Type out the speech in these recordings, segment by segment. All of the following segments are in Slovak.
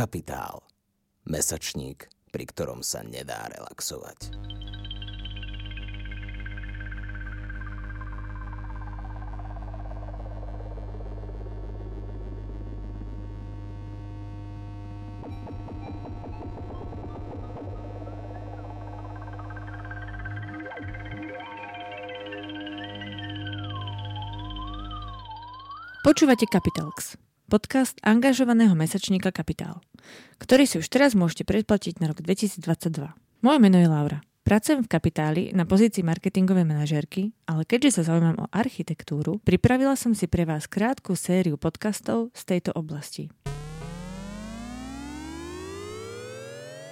Kapitál. Mesačník, pri ktorom sa nedá relaxovať. Počúvate Capitalx, podcast angažovaného mesačníka Kapitál, ktorý si už teraz môžete predplatiť na rok 2022. Moje meno je Laura. Pracujem v Kapitáli na pozícii marketingovej manažérky, ale keďže sa zaujímam o architektúru, pripravila som si pre vás krátku sériu podcastov z tejto oblasti.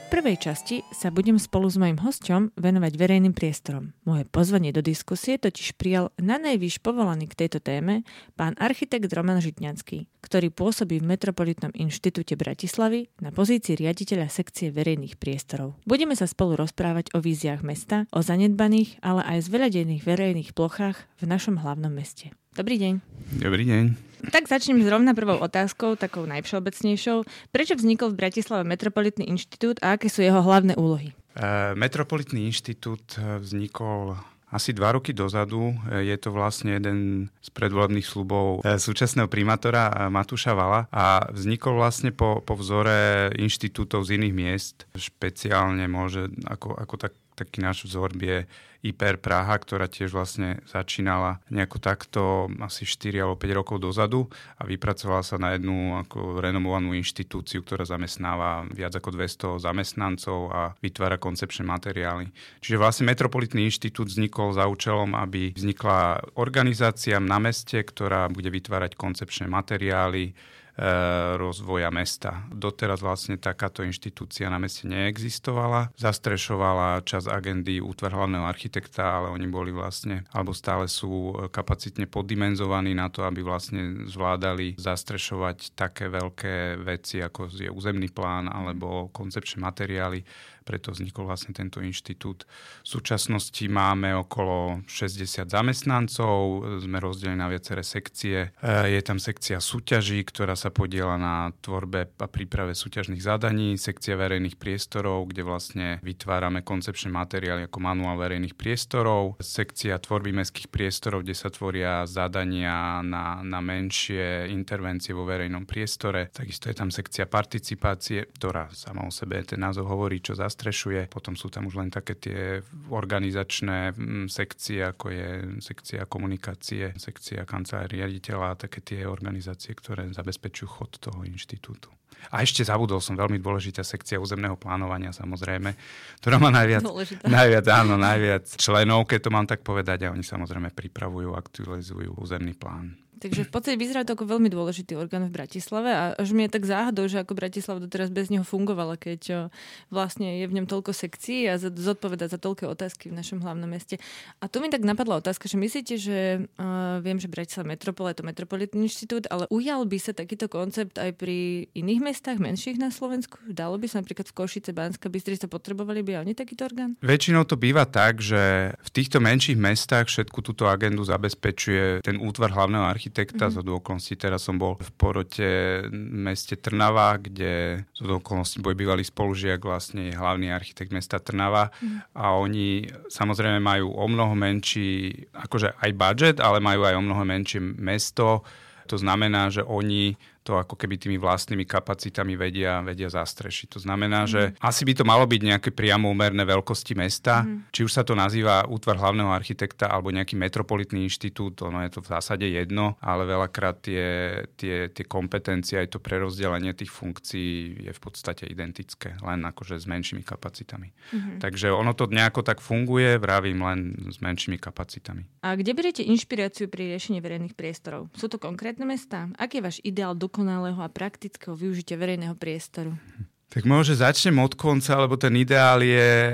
Prvej časti sa budem spolu s mojim hosťom venovať verejným priestorom. Moje pozvanie do diskusie totiž prijal na najvyš povolaný k tejto téme pán architekt Roman Žitňanský, ktorý pôsobí v Metropolitnom inštitúte Bratislavy na pozícii riaditeľa sekcie verejných priestorov. Budeme sa spolu rozprávať o víziách mesta, o zanedbaných, ale aj zveľadených verejných plochách v našom hlavnom meste. Dobrý deň. Dobrý deň. Tak začnem zrovna prvou otázkou, takou najvšeobecnejšou. Prečo vznikol v Bratislave Metropolitný inštitút a aké sú jeho hlavné úlohy? Uh, Metropolitný inštitút e, vznikol asi dva roky dozadu. E, je to vlastne jeden z predvolebných slubov súčasného primátora Matúša Vala a vznikol vlastne po, po vzore inštitútov z iných miest. Špeciálne môže, ako, ako tak, taký náš vzor je IPR Praha, ktorá tiež vlastne začínala nejako takto asi 4 alebo 5 rokov dozadu a vypracovala sa na jednu ako renomovanú inštitúciu, ktorá zamestnáva viac ako 200 zamestnancov a vytvára koncepčné materiály. Čiže vlastne Metropolitný inštitút vznikol za účelom, aby vznikla organizácia na meste, ktorá bude vytvárať koncepčné materiály, rozvoja mesta. Doteraz vlastne takáto inštitúcia na meste neexistovala. Zastrešovala čas agendy útvar architekta, ale oni boli vlastne, alebo stále sú kapacitne poddimenzovaní na to, aby vlastne zvládali zastrešovať také veľké veci, ako je územný plán alebo koncepčné materiály preto vznikol vlastne tento inštitút. V súčasnosti máme okolo 60 zamestnancov, sme rozdelení na viaceré sekcie. E, je tam sekcia súťaží, ktorá sa podiela na tvorbe a príprave súťažných zadaní, sekcia verejných priestorov, kde vlastne vytvárame koncepčné materiály ako manuál verejných priestorov, sekcia tvorby mestských priestorov, kde sa tvoria zadania na, na menšie intervencie vo verejnom priestore. Takisto je tam sekcia participácie, ktorá sama o sebe ten názov hovorí, čo zast zastrešuje. Potom sú tam už len také tie organizačné mm, sekcie, ako je sekcia komunikácie, sekcia kancelárie riaditeľa a také tie organizácie, ktoré zabezpečujú chod toho inštitútu. A ešte zabudol som veľmi dôležitá sekcia územného plánovania, samozrejme, ktorá má najviac, najviac, áno, najviac členov, keď to mám tak povedať, a oni samozrejme pripravujú, aktualizujú územný plán. Takže v podstate vyzerá to ako veľmi dôležitý orgán v Bratislave a až mi je tak záhadou, že ako Bratislava doteraz bez neho fungovala, keď vlastne je v ňom toľko sekcií a zodpoveda za toľké otázky v našom hlavnom meste. A tu mi tak napadla otázka, že myslíte, že uh, viem, že Bratislava Metropole je to Metropolitný inštitút, ale ujal by sa takýto koncept aj pri iných mestách, menších na Slovensku? Dalo by sa napríklad v Košice, Banska, Bystrica potrebovali by oni takýto orgán? Väčšinou to býva tak, že v týchto menších mestách všetku túto agendu zabezpečuje ten útvar hlavného architekta architekta. Mm-hmm. Z okolností teraz som bol v porote meste Trnava, kde z okolností boj bývalý spolužiak vlastne je hlavný architekt mesta Trnava mm-hmm. a oni samozrejme majú o mnoho menší, akože aj budget, ale majú aj o mnoho menšie mesto. To znamená, že oni to ako keby tými vlastnými kapacitami vedia, vedia zastrešiť. To znamená, mm. že asi by to malo byť nejaké priamo umerné veľkosti mesta, mm. či už sa to nazýva útvar hlavného architekta alebo nejaký metropolitný inštitút, ono je to v zásade jedno, ale veľakrát tie, tie, tie kompetencie, aj to prerozdelenie tých funkcií je v podstate identické, len akože s menšími kapacitami. Mm. Takže ono to nejako tak funguje, vravím len s menšími kapacitami. A kde beriete inšpiráciu pri riešení verejných priestorov? Sú to konkrétne mesta? Aký je váš ideál do dokonalého a praktického využitia verejného priestoru? Tak môže začnem od konca, lebo ten ideál je,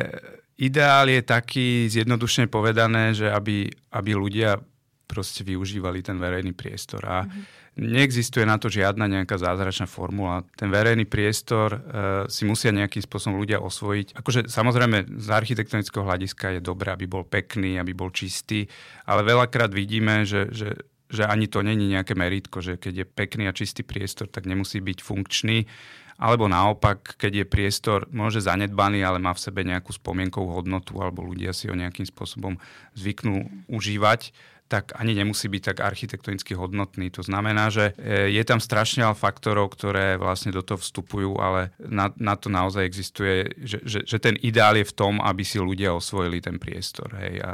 ideál je taký zjednodušene povedané, že aby, aby ľudia proste využívali ten verejný priestor. A mm-hmm. neexistuje na to žiadna nejaká zázračná formula. Ten verejný priestor uh, si musia nejakým spôsobom ľudia osvojiť. Akože samozrejme z architektonického hľadiska je dobré, aby bol pekný, aby bol čistý, ale veľakrát vidíme, že, že že ani to není nejaké meritko, že keď je pekný a čistý priestor, tak nemusí byť funkčný alebo naopak, keď je priestor môže zanedbaný, ale má v sebe nejakú spomienkovú hodnotu alebo ľudia si ho nejakým spôsobom zvyknú užívať, tak ani nemusí byť tak architektonicky hodnotný. To znamená, že e, je tam strašne veľa faktorov, ktoré vlastne do toho vstupujú, ale na, na to naozaj existuje, že, že, že ten ideál je v tom, aby si ľudia osvojili ten priestor. Hej. A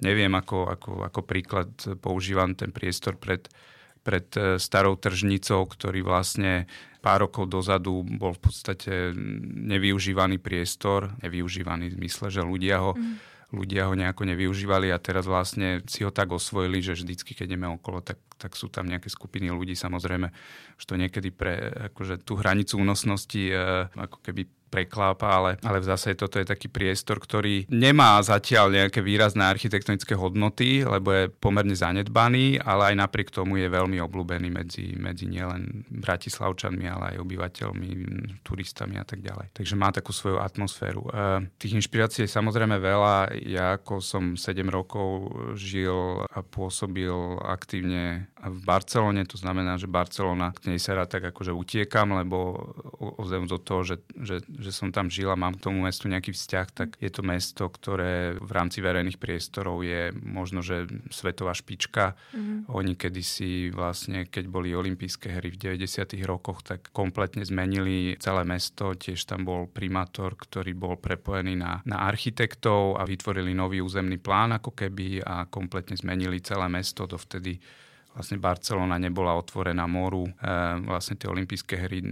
neviem, ako, ako, ako príklad používam ten priestor pred, pred e, starou tržnicou, ktorý vlastne pár rokov dozadu bol v podstate nevyužívaný priestor, nevyužívaný v zmysle, že ľudia ho mm ľudia ho nejako nevyužívali a teraz vlastne si ho tak osvojili, že vždycky, keď ideme okolo, tak, tak sú tam nejaké skupiny ľudí. Samozrejme, že to niekedy pre akože, tú hranicu únosnosti e, ako keby preklápa, ale, ale v zásade toto je taký priestor, ktorý nemá zatiaľ nejaké výrazné architektonické hodnoty, lebo je pomerne zanedbaný, ale aj napriek tomu je veľmi obľúbený medzi, medzi nielen bratislavčanmi, ale aj obyvateľmi, turistami a tak ďalej. Takže má takú svoju atmosféru. E, tých inšpirácií je samozrejme veľa. Ja ako som 7 rokov žil a pôsobil aktívne v Barcelone, to znamená, že Barcelona, k nej sa rád tak akože utiekam, lebo ozem do toho, že, že že som tam žil a mám k tomu mestu nejaký vzťah, tak je to mesto, ktoré v rámci verejných priestorov je možno, že svetová špička. Mm-hmm. Oni kedysi vlastne, keď boli olympijské hry v 90. rokoch, tak kompletne zmenili celé mesto. Tiež tam bol primátor, ktorý bol prepojený na, na architektov a vytvorili nový územný plán ako keby a kompletne zmenili celé mesto. Dovtedy vlastne Barcelona nebola otvorená moru. E, vlastne tie olympijské hry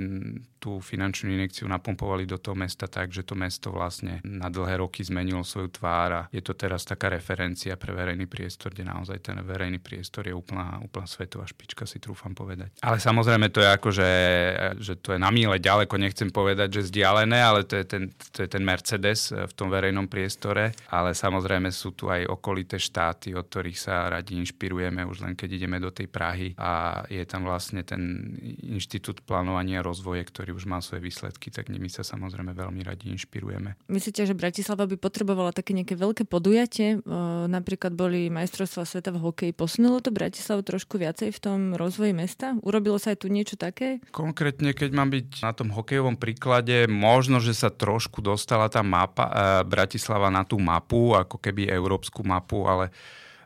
tú finančnú injekciu napumpovali do toho mesta tak, že to mesto vlastne na dlhé roky zmenilo svoju tvár a je to teraz taká referencia pre verejný priestor, kde naozaj ten verejný priestor je úplná, úplná svetová špička, si trúfam povedať. Ale samozrejme to je ako, že, že to je na míle. Ďaleko, nechcem povedať, že vzdialené, ale to je, ten, to je ten Mercedes v tom verejnom priestore, ale samozrejme sú tu aj okolité štáty, od ktorých sa radi inšpirujeme už len keď ideme do tej Prahy. A je tam vlastne ten inštitút plánovania a rozvoje, ktorý ktorý už má svoje výsledky, tak nimi sa samozrejme veľmi radi inšpirujeme. Myslíte, že Bratislava by potrebovala také nejaké veľké podujatie? Napríklad boli majstrovstvá sveta v hokeji. Posunulo to Bratislavu trošku viacej v tom rozvoji mesta? Urobilo sa aj tu niečo také? Konkrétne, keď mám byť na tom hokejovom príklade, možno, že sa trošku dostala tá mapa, e, Bratislava na tú mapu, ako keby európsku mapu, ale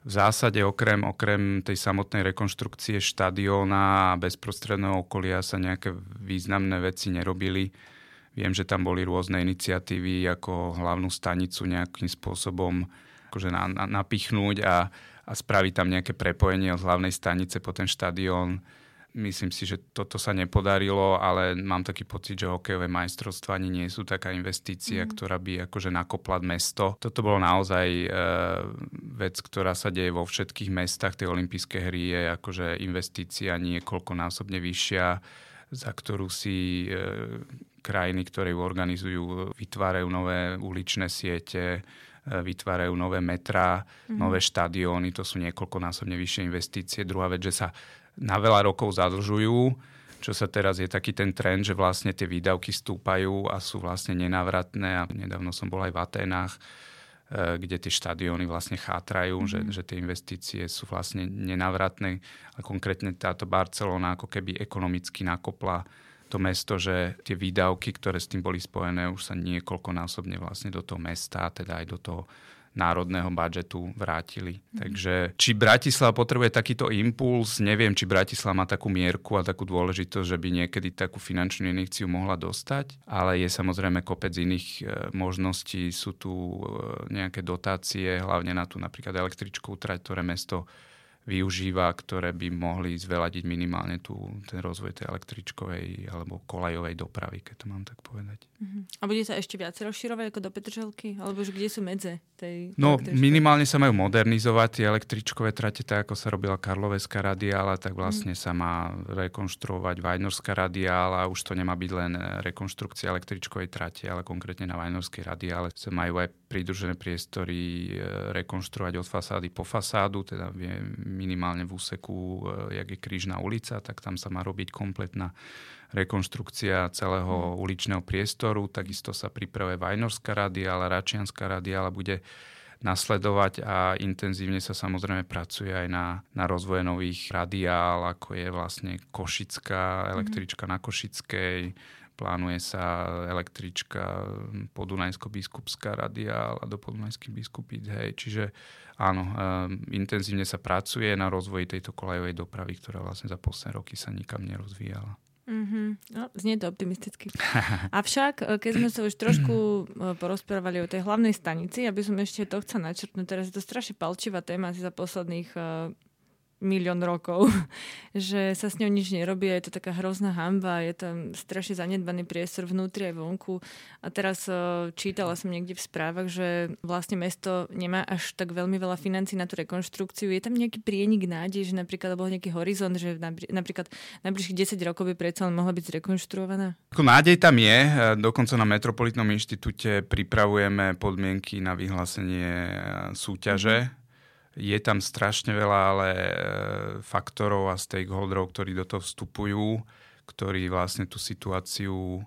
v zásade okrem, okrem tej samotnej rekonštrukcie štadióna a bezprostredného okolia sa nejaké významné veci nerobili. Viem, že tam boli rôzne iniciatívy, ako hlavnú stanicu nejakým spôsobom akože na, na, napichnúť a, a spraviť tam nejaké prepojenie od hlavnej stanice po ten štadión Myslím si, že toto sa nepodarilo, ale mám taký pocit, že hokejové majstrovstvá ani nie sú taká investícia, mm. ktorá by akože nakopla mesto. Toto bolo naozaj e, vec, ktorá sa deje vo všetkých mestách. Tie olympijské hry je akože investícia niekoľkonásobne vyššia, za ktorú si e, krajiny, ktoré ju organizujú, vytvárajú nové uličné siete, e, vytvárajú nové metrá, mm. nové štadióny, to sú niekoľkonásobne vyššie investície. Druhá vec, že sa na veľa rokov zadlžujú, čo sa teraz je taký ten trend, že vlastne tie výdavky stúpajú a sú vlastne nenávratné. A nedávno som bol aj v Atenách, eh, kde tie štadióny vlastne chátrajú, mm. že, že tie investície sú vlastne nenávratné. A konkrétne táto Barcelona ako keby ekonomicky nakopla to mesto, že tie výdavky, ktoré s tým boli spojené, už sa niekoľkonásobne vlastne do toho mesta, teda aj do toho národného budžetu vrátili. Mm. Takže či Bratislava potrebuje takýto impuls, neviem, či Bratislava má takú mierku a takú dôležitosť, že by niekedy takú finančnú injekciu mohla dostať, ale je samozrejme kopec iných e, možností. Sú tu e, nejaké dotácie, hlavne na tú napríklad električku trať, ktoré mesto využíva, ktoré by mohli zveladiť minimálne tú, ten rozvoj tej električkovej alebo kolajovej dopravy, keď to mám tak povedať. Uh-huh. A bude sa ešte viac rozširovať ako do Petrželky? Alebo už kde sú medze tej No minimálne sa majú modernizovať tie električkové trate, tak ako sa robila Karloveská radiála, tak vlastne uh-huh. sa má rekonštruovať Vajnorská radiála. Už to nemá byť len rekonštrukcia električkovej trate, ale konkrétne na Vajnorskej radiále sa majú aj pridružené priestory e, rekonštruovať od fasády po fasádu, teda minimálne v úseku, e, jak je Krížna ulica, tak tam sa má robiť kompletná rekonštrukcia celého mm. uličného priestoru. Takisto sa pripravuje Vajnorská radiála, Račianská radiála bude nasledovať a intenzívne sa samozrejme pracuje aj na, na rozvoje nových radiál, ako je vlastne Košická, mhm. električka na Košickej, plánuje sa električka Podunajsko-biskupská radiál a do Podunajských biskupíc. Hej. Čiže áno, um, intenzívne sa pracuje na rozvoji tejto kolejovej dopravy, ktorá vlastne za posledné roky sa nikam nerozvíjala. Mm-hmm. No, znie to optimisticky. Avšak, e, keď sme sa už trošku e, porozprávali o tej hlavnej stanici, aby som ešte to chcela načrtnúť, teraz je to strašne palčivá téma za posledných uh, milión rokov, že sa s ňou nič nerobí a je to taká hrozná hamba, je tam strašne zanedbaný priestor vnútri aj vonku. A teraz uh, čítala som niekde v správach, že vlastne mesto nemá až tak veľmi veľa financí na tú rekonštrukciu. Je tam nejaký prienik nádej, že napríklad bol nejaký horizont, že napríklad najbližších 10 rokov by predsa len mohla byť zrekonštruovaná? Ako nádej tam je. E, dokonca na Metropolitnom inštitúte pripravujeme podmienky na vyhlásenie e, súťaže. Je tam strašne veľa ale e, faktorov a stakeholderov, ktorí do toho vstupujú, ktorí vlastne tú situáciu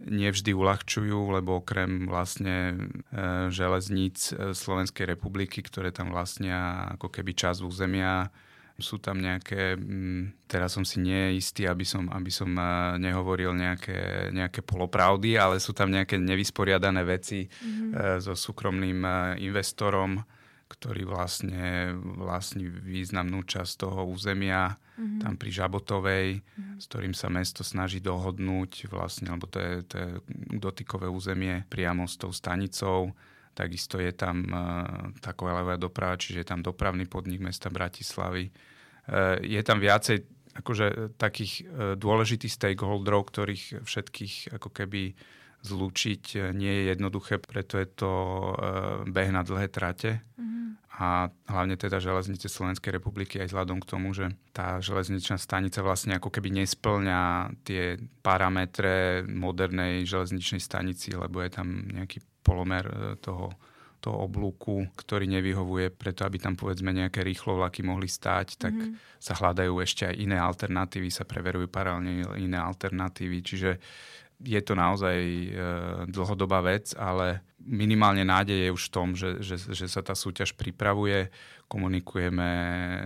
nevždy uľahčujú, lebo okrem vlastne e, železníc e, Slovenskej republiky, ktoré tam vlastnia ako keby čas územia, sú tam nejaké, mm, teraz som si neistý, aby som, aby som nehovoril nejaké, nejaké polopravdy, ale sú tam nejaké nevysporiadané veci mm-hmm. so súkromným investorom, ktorý vlastne vlastní významnú časť toho územia mm-hmm. tam pri Žabotovej, mm-hmm. s ktorým sa mesto snaží dohodnúť vlastne, lebo to je, to je dotykové územie priamo s tou stanicou. Takisto je tam uh, tá kojalová doprava, čiže je tam dopravný podnik mesta Bratislavy. Uh, je tam viacej akože takých uh, dôležitých stakeholderov, ktorých všetkých ako keby zlúčiť nie je jednoduché, preto je to beh na dlhé trate. Mm-hmm a hlavne teda železnice Slovenskej republiky aj vzhľadom k tomu, že tá železničná stanica vlastne ako keby nesplňa tie parametre modernej železničnej stanici, lebo je tam nejaký polomer e, toho, toho oblúku, ktorý nevyhovuje preto, aby tam povedzme nejaké rýchlo vlaky mohli stáť, tak mm-hmm. sa hľadajú ešte aj iné alternatívy, sa preverujú paralelne iné alternatívy, čiže je to naozaj e, dlhodobá vec, ale minimálne nádej je už v tom, že, že, že sa tá súťaž pripravuje. Komunikujeme,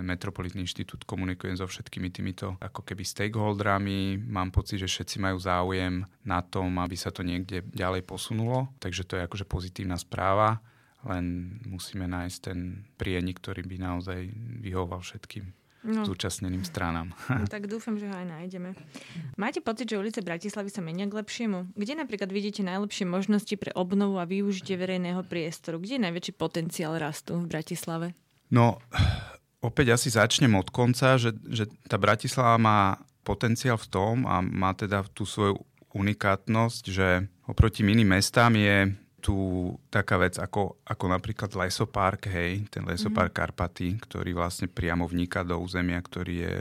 Metropolitný inštitút komunikuje so všetkými týmito ako keby stakeholderami. Mám pocit, že všetci majú záujem na tom, aby sa to niekde ďalej posunulo. Takže to je akože pozitívna správa. Len musíme nájsť ten prienik, ktorý by naozaj vyhoval všetkým no. zúčastneným stranám. No, tak dúfam, že ho aj nájdeme. Máte pocit, že ulice Bratislavy sa menia k lepšiemu? Kde napríklad vidíte najlepšie možnosti pre obnovu a využitie verejného priestoru? Kde je najväčší potenciál rastu v Bratislave? No, opäť asi začnem od konca, že, že tá Bratislava má potenciál v tom a má teda tú svoju unikátnosť, že oproti iným mestám je tu taká vec ako, ako napríklad lesopark, hej, ten lesopark mm-hmm. Karpaty, ktorý vlastne priamo vniká do územia, ktorý je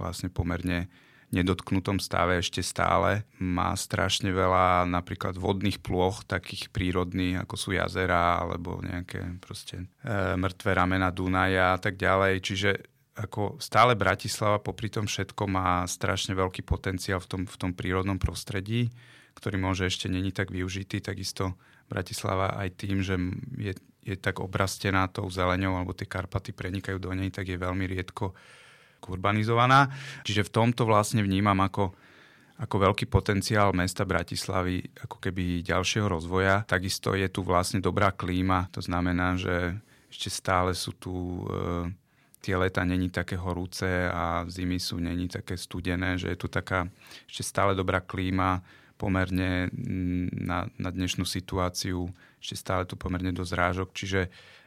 vlastne pomerne nedotknutom stave ešte stále. Má strašne veľa napríklad vodných plôch, takých prírodných, ako sú jazera alebo nejaké proste e, mŕtve ramena Dunaja a tak ďalej. Čiže ako stále Bratislava popri tom všetko má strašne veľký potenciál v tom, v tom prírodnom prostredí, ktorý môže ešte není tak využitý. Takisto Bratislava aj tým, že je, je tak obrastená tou zeleňou, alebo tie Karpaty prenikajú do nej, tak je veľmi riedko urbanizovaná. Čiže v tomto vlastne vnímam ako, ako veľký potenciál mesta Bratislavy ako keby ďalšieho rozvoja. Takisto je tu vlastne dobrá klíma, to znamená, že ešte stále sú tu e, tie leta není také horúce a zimy sú není také studené, že je tu taká ešte stále dobrá klíma, pomerne mm, na, na dnešnú situáciu ešte stále tu pomerne dosť zrážok, čiže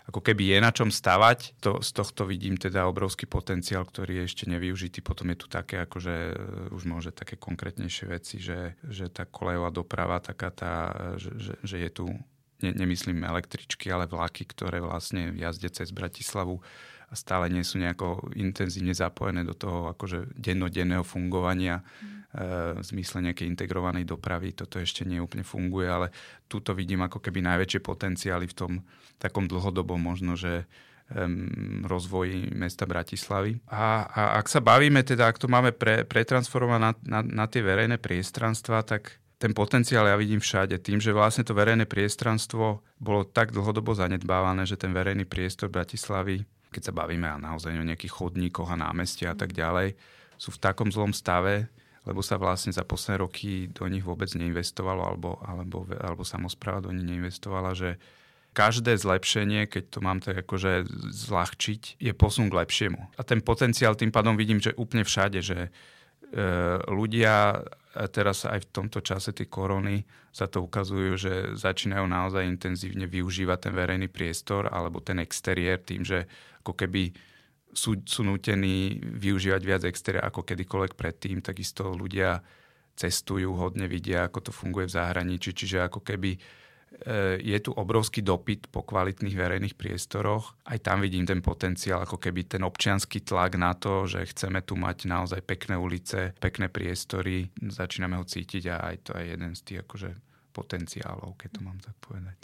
ako keby je na čom stavať. To, z tohto vidím teda obrovský potenciál, ktorý je ešte nevyužitý. Potom je tu také, akože e, už môže také konkrétnejšie veci, že, že tá kolejová doprava, taká tá, že, že, že je tu, ne, nemyslím električky, ale vlaky, ktoré vlastne jazdia cez Bratislavu a stále nie sú nejako intenzívne zapojené do toho akože dennodenného fungovania. Mm v zmysle nejakej integrovanej dopravy. Toto ešte nie funguje, ale túto vidím ako keby najväčšie potenciály v tom takom dlhodobom možno, že rozvoji mesta Bratislavy. A, a ak sa bavíme, teda ak to máme pre, pretransformovať na, na, na tie verejné priestranstva, tak ten potenciál ja vidím všade. Tým, že vlastne to verejné priestranstvo bolo tak dlhodobo zanedbávané, že ten verejný priestor Bratislavy, keď sa bavíme a naozaj o nejakých chodníkoch a námestia a tak ďalej, sú v takom zlom stave, lebo sa vlastne za posledné roky do nich vôbec neinvestovalo, alebo, alebo, alebo samozpráva do nich neinvestovala, že každé zlepšenie, keď to mám tak akože zľahčiť, je posun k lepšiemu. A ten potenciál tým pádom vidím, že úplne všade, že e, ľudia teraz aj v tomto čase tej korony sa to ukazujú, že začínajú naozaj intenzívne využívať ten verejný priestor alebo ten exteriér tým, že ako keby sú, sú nutení využívať viac exteriér ako kedykoľvek predtým. Takisto ľudia cestujú, hodne vidia, ako to funguje v zahraničí, čiže ako keby e, je tu obrovský dopyt po kvalitných verejných priestoroch. Aj tam vidím ten potenciál, ako keby ten občianský tlak na to, že chceme tu mať naozaj pekné ulice, pekné priestory. Začíname ho cítiť a aj to je jeden z tých akože potenciálov, keď to mám tak povedať.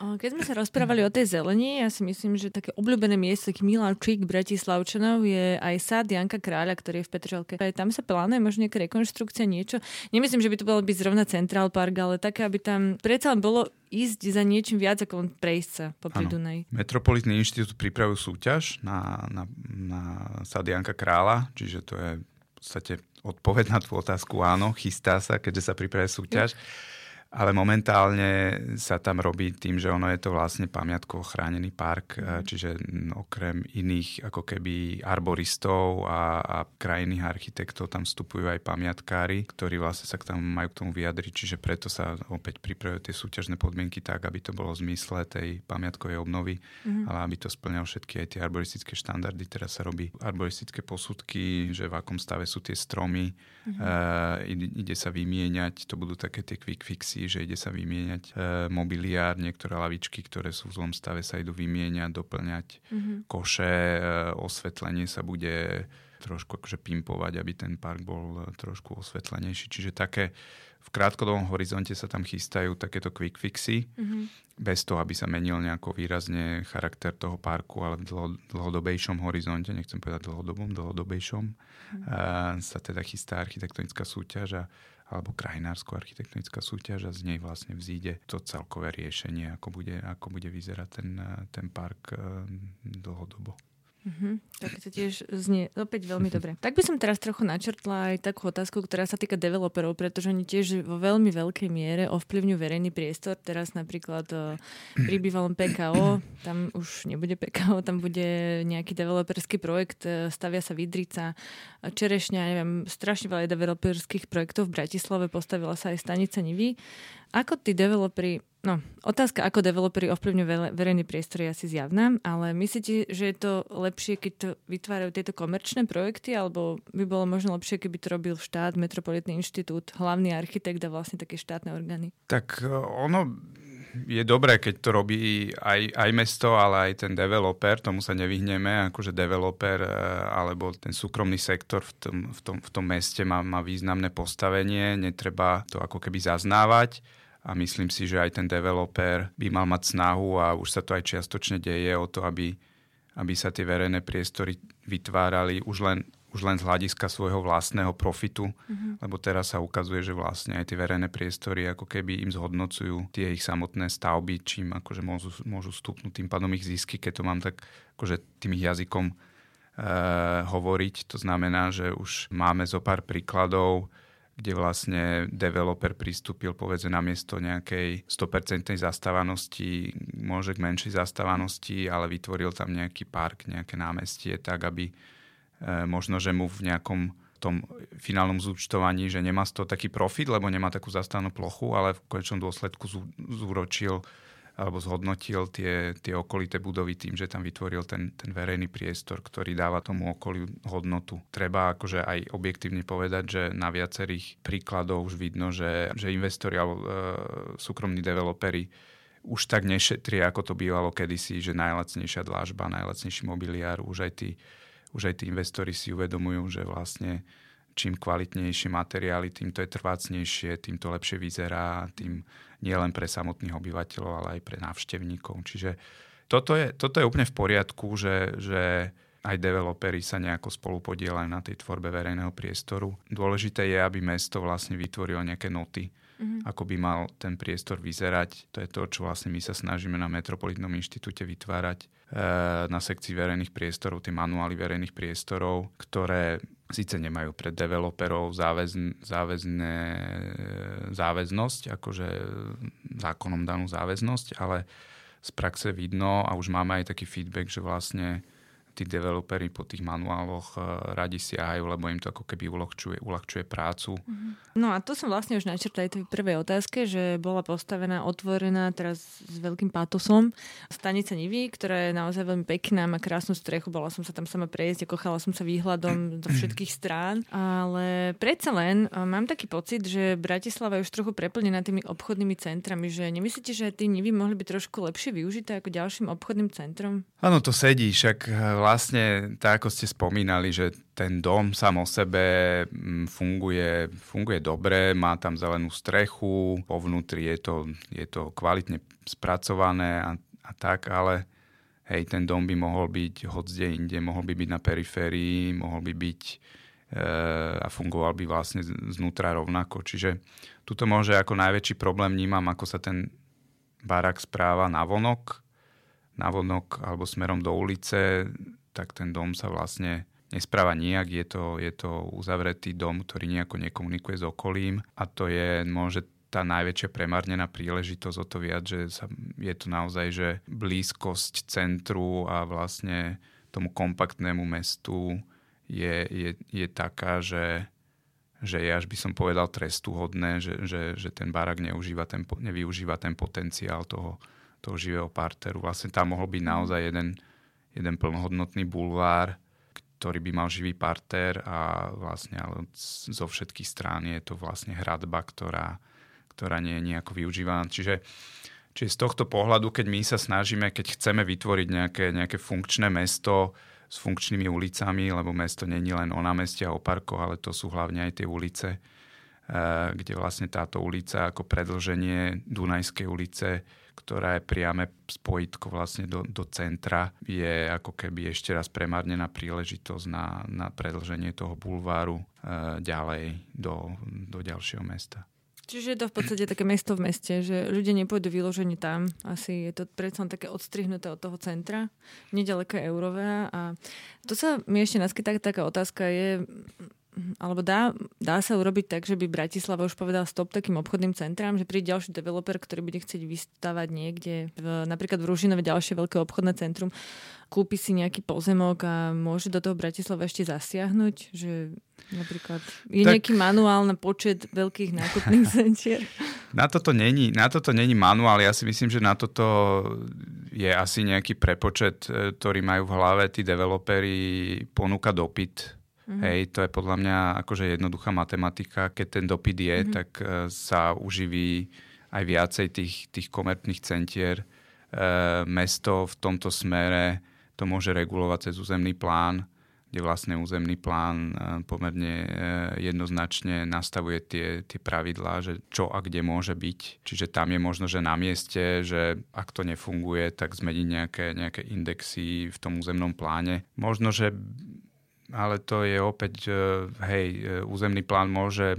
Keď sme sa rozprávali o tej zelení, ja si myslím, že také obľúbené miesto Miláčik Bratislavčanov je aj sád Janka Kráľa, ktorý je v Petržalke. Aj tam sa plánuje možno nejaká rekonštrukcia, niečo. Nemyslím, že by to bolo byť zrovna Central Park, ale také, aby tam predsa bolo ísť za niečím viac ako len prejsť sa po Dunaj. Metropolitný inštitút pripravil súťaž na, na, na sád Janka Kráľa, čiže to je v podstate odpoveď na tú otázku áno, chystá sa, keďže sa pripravuje súťaž. Ja ale momentálne sa tam robí tým, že ono je to vlastne pamiatkovo chránený park, mm. čiže okrem iných ako keby arboristov a, a krajinných architektov tam vstupujú aj pamiatkári, ktorí vlastne sa k tomu majú k tomu vyjadriť, čiže preto sa opäť pripravujú tie súťažné podmienky tak, aby to bolo v zmysle tej pamiatkovej obnovy, mm. ale aby to splňalo všetky aj tie arboristické štandardy. Teraz sa robí arboristické posudky, že v akom stave sú tie stromy, mm. uh, ide, ide sa vymieňať, to budú také tie quick fixy, že ide sa vymieňať e, mobiliár, niektoré lavičky, ktoré sú v zlom stave, sa idú vymieňať, doplňať mm-hmm. koše, e, osvetlenie sa bude trošku akože pimpovať, aby ten park bol e, trošku osvetlenejší. Čiže také v krátkodobom horizonte sa tam chystajú takéto quick fixy, mm-hmm. bez toho, aby sa menil nejako výrazne charakter toho parku, ale v dlho, dlhodobejšom horizonte, nechcem povedať dlhodobom, dlhodobejšom, mm-hmm. uh, sa teda chystá architektonická súťaž a alebo krajinársko-architektonická súťaž a z nej vlastne vzíde to celkové riešenie, ako bude, ako bude vyzerať ten, ten park eh, dlhodobo. Uh-huh. Tak to tiež znie opäť veľmi dobre. Tak by som teraz trochu načrtla aj takú otázku, ktorá sa týka developerov, pretože oni tiež vo veľmi veľkej miere ovplyvňujú verejný priestor. Teraz napríklad uh, pri bývalom PKO, tam už nebude PKO, tam bude nejaký developerský projekt, uh, stavia sa Vidrica, Čerešňa, neviem, strašne veľa developerských projektov v Bratislave, postavila sa aj stanica Nivy. Ako tí developeri No, otázka, ako developeri ovplyvňujú verejný priestor je asi zjavná, ale myslíte, že je to lepšie, keď to vytvárajú tieto komerčné projekty, alebo by bolo možno lepšie, keby to robil štát, Metropolitný inštitút, hlavný architekt a vlastne také štátne orgány? Tak e, ono je dobré, keď to robí aj, aj mesto, ale aj ten developer, tomu sa nevyhneme, akože developer e, alebo ten súkromný sektor v tom, v tom, v tom meste má, má významné postavenie, netreba to ako keby zaznávať a myslím si, že aj ten developer by mal mať snahu a už sa to aj čiastočne deje o to, aby, aby sa tie verejné priestory vytvárali už len, už len z hľadiska svojho vlastného profitu, mm-hmm. lebo teraz sa ukazuje, že vlastne aj tie verejné priestory ako keby im zhodnocujú tie ich samotné stavby, čím akože môžu, môžu stupnúť tým pádom ich zisky, keď to mám tak akože tým ich jazykom e, hovoriť. To znamená, že už máme zo pár príkladov, kde vlastne developer pristúpil povedzme na miesto nejakej 100% zastávanosti, môže k menšej zastávanosti, ale vytvoril tam nejaký park, nejaké námestie, tak aby e, možno, že mu v nejakom tom finálnom zúčtovaní, že nemá z toho taký profit, lebo nemá takú zastanú plochu, ale v konečnom dôsledku zúročil alebo zhodnotil tie, tie okolité budovy tým, že tam vytvoril ten, ten verejný priestor, ktorý dáva tomu okoliu hodnotu. Treba akože aj objektívne povedať, že na viacerých príkladoch už vidno, že, že investori alebo e, súkromní developeri už tak nešetria, ako to bývalo kedysi, že najlacnejšia dlážba, najlacnejší mobiliár, už aj tí, už aj tí investori si uvedomujú, že vlastne čím kvalitnejšie materiály, tým to je trvácnejšie, tým to lepšie vyzerá, tým nie len pre samotných obyvateľov, ale aj pre návštevníkov. Čiže toto je, toto je úplne v poriadku, že, že aj developeri sa nejako spolu podielajú na tej tvorbe verejného priestoru. Dôležité je, aby mesto vlastne vytvorilo nejaké noty, mm-hmm. ako by mal ten priestor vyzerať. To je to, čo vlastne my sa snažíme na Metropolitnom inštitúte vytvárať e, na sekcii verejných priestorov, tie manuály verejných priestorov, ktoré síce nemajú pre developerov záväzn, záväzné, záväznosť, akože zákonom danú záväznosť, ale z praxe vidno a už máme aj taký feedback, že vlastne tí developeri po tých manuáloch eh, radi siahajú, lebo im to ako keby uľahčuje, uľahčuje prácu. Mhm. No a to som vlastne už načrtla aj tej prvej otázke, že bola postavená, otvorená teraz s veľkým pátosom stanica Nivy, ktorá je naozaj veľmi pekná, má krásnu strechu, bola som sa tam sama prejsť, kochala som sa výhľadom do všetkých strán, ale predsa len eh, mám taký pocit, že Bratislava je už trochu preplnená tými obchodnými centrami, že nemyslíte, že tí Nivy mohli byť trošku lepšie využité ako ďalším obchodným centrom? Áno, to sedí, však eh, vlastne, tak ako ste spomínali, že ten dom sám o sebe mm, funguje, funguje dobre, má tam zelenú strechu, po vnútri je to, je to kvalitne spracované a, a tak, ale hej, ten dom by mohol byť hoď inde, mohol by byť na periférii, mohol by byť e, a fungoval by vlastne znútra rovnako. Čiže tuto môže ako najväčší problém vnímam, ako sa ten barak správa na vonok, navonok alebo smerom do ulice, tak ten dom sa vlastne nespráva nijak. Je to, je to uzavretý dom, ktorý nejako nekomunikuje s okolím a to je môže tá najväčšia premárnená príležitosť o to viac, že sa, je to naozaj, že blízkosť centru a vlastne tomu kompaktnému mestu je, je, je taká, že, že je až by som povedal trestuhodné, že, že, že ten barak neužíva ten, nevyužíva ten potenciál toho, toho živého parteru. Vlastne tam mohol byť naozaj jeden, jeden plnohodnotný bulvár, ktorý by mal živý parter a vlastne ale zo všetkých strán je to vlastne hradba, ktorá, ktorá nie je nejako využívaná. Čiže, čiže z tohto pohľadu, keď my sa snažíme, keď chceme vytvoriť nejaké, nejaké funkčné mesto s funkčnými ulicami, lebo mesto není len o námestia o parkoch, ale to sú hlavne aj tie ulice, kde vlastne táto ulica ako predlženie Dunajskej ulice ktorá je priame spojitko vlastne do, do centra, je ako keby ešte raz premárnená príležitosť na, na predlženie toho bulváru e, ďalej do, do ďalšieho mesta. Čiže je to v podstate také mesto v meste, že ľudia nepôjdu vyložení tam. Asi je to predsa také odstrihnuté od toho centra, nedaleko Eurová. A to sa mi ešte naskytá taká otázka je, alebo dá, dá sa urobiť tak, že by Bratislava už povedal stop takým obchodným centrám, že príde ďalší developer, ktorý bude chcieť vystavať niekde, v, napríklad v Ružinove ďalšie veľké obchodné centrum, kúpi si nejaký pozemok a môže do toho Bratislava ešte zasiahnuť, že napríklad je tak... nejaký manuál na počet veľkých nákupných centier? Na toto, není, na toto není manuál, ja si myslím, že na toto je asi nejaký prepočet, e, ktorý majú v hlave tí developeri ponúka dopyt Mm-hmm. Hej, to je podľa mňa akože jednoduchá matematika. Keď ten dopyt je, mm-hmm. tak uh, sa uživí aj viacej tých, tých komerčných centier. Uh, mesto v tomto smere to môže regulovať cez územný plán, kde vlastne územný plán uh, pomerne jednoznačne nastavuje tie, tie pravidlá, že čo a kde môže byť. Čiže tam je možno, že na mieste, že ak to nefunguje, tak zmeniť nejaké, nejaké indexy v tom územnom pláne. Možno, že ale to je opäť, e, hej, e, územný plán môže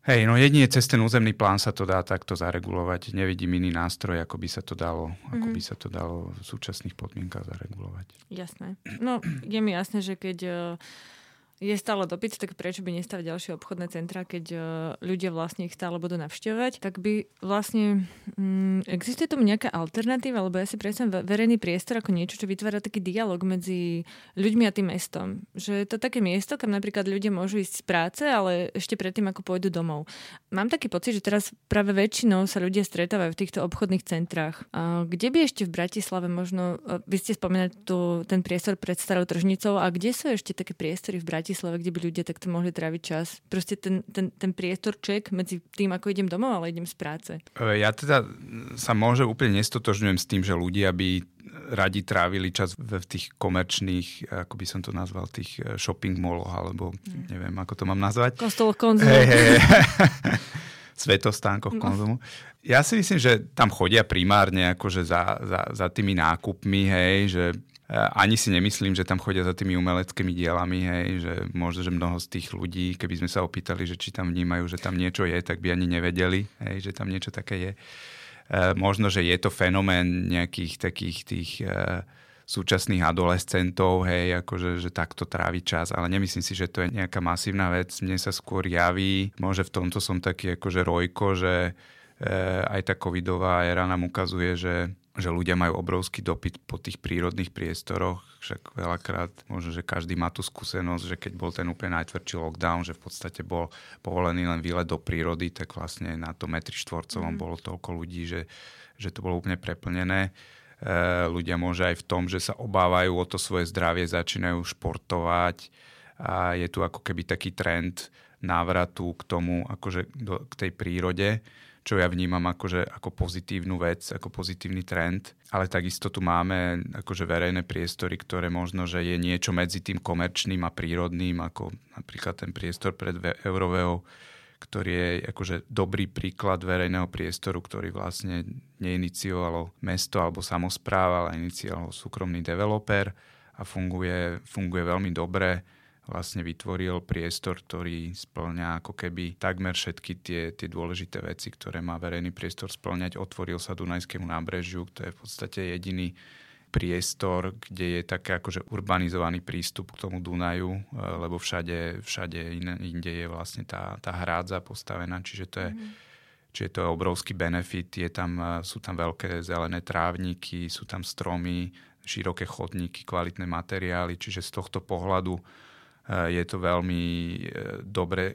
Hej, no jedine cez ten územný plán sa to dá takto zaregulovať. Nevidím iný nástroj, ako by sa to dalo, mm-hmm. ako mhm. by sa to dalo v súčasných podmienkach zaregulovať. Jasné. No, je mi jasné, že keď uh je stále dopyt, tak prečo by nestali ďalšie obchodné centra, keď uh, ľudia vlastne ich stále budú navštevovať, tak by vlastne um, existuje tomu nejaká alternatíva, lebo ja si predstavím verejný priestor ako niečo, čo vytvára taký dialog medzi ľuďmi a tým mestom. Že je to také miesto, kam napríklad ľudia môžu ísť z práce, ale ešte predtým, ako pôjdu domov. Mám taký pocit, že teraz práve väčšinou sa ľudia stretávajú v týchto obchodných centrách. A kde by ešte v Bratislave možno, vy ste spomínali tu ten priestor pred starou tržnicou, a kde sú ešte také priestory v Bratislave? Bratislave, kde by ľudia takto mohli tráviť čas. Proste ten, ten, ten priestorček medzi tým, ako idem domov, ale idem z práce. E, ja teda sa môže úplne nestotožňujem s tým, že ľudia by radi trávili čas v tých komerčných, ako by som to nazval, tých e, shopping malloch, alebo hmm. neviem, ako to mám nazvať. Kostoloch konzumu. Hey, hey. Svetostánkoch no. konzumu. Ja si myslím, že tam chodia primárne akože za, za, za tými nákupmi, hej, že ani si nemyslím, že tam chodia za tými umeleckými dielami, hej, že možno, že mnoho z tých ľudí, keby sme sa opýtali, že či tam vnímajú, že tam niečo je, tak by ani nevedeli, hej, že tam niečo také je. E, možno, že je to fenomén nejakých takých tých e, súčasných adolescentov, hej, akože že takto trávi čas, ale nemyslím si, že to je nejaká masívna vec. Mne sa skôr javí, môže v tomto som taký akože rojko, že aj tá covidová éra nám ukazuje, že že ľudia majú obrovský dopyt po tých prírodných priestoroch, však veľakrát možno, že každý má tú skúsenosť, že keď bol ten úplne najtvrdší lockdown, že v podstate bol povolený len výlet do prírody, tak vlastne na tom metri štvorcovom mm. bolo toľko ľudí, že, že to bolo úplne preplnené. E, ľudia môže aj v tom, že sa obávajú o to svoje zdravie, začínajú športovať a je tu ako keby taký trend návratu k tomu, akože do, k tej prírode čo ja vnímam akože, ako pozitívnu vec, ako pozitívny trend. Ale takisto tu máme akože verejné priestory, ktoré možno, že je niečo medzi tým komerčným a prírodným, ako napríklad ten priestor pred Euroveo, ktorý je akože dobrý príklad verejného priestoru, ktorý vlastne neiniciovalo mesto alebo samozpráva, ale inicioval súkromný developer a funguje, funguje veľmi dobre vlastne vytvoril priestor, ktorý splňa ako keby takmer všetky tie, tie dôležité veci, ktoré má verejný priestor splňať. Otvoril sa Dunajskému nábrežiu, to je v podstate jediný priestor, kde je taký akože urbanizovaný prístup k tomu Dunaju, e, lebo všade, všade inde je vlastne tá, tá hrádza postavená, čiže to je, mm. čiže to je obrovský benefit. Je tam, e, sú tam veľké zelené trávniky, sú tam stromy, široké chodníky, kvalitné materiály, čiže z tohto pohľadu je to veľmi e, dobre e,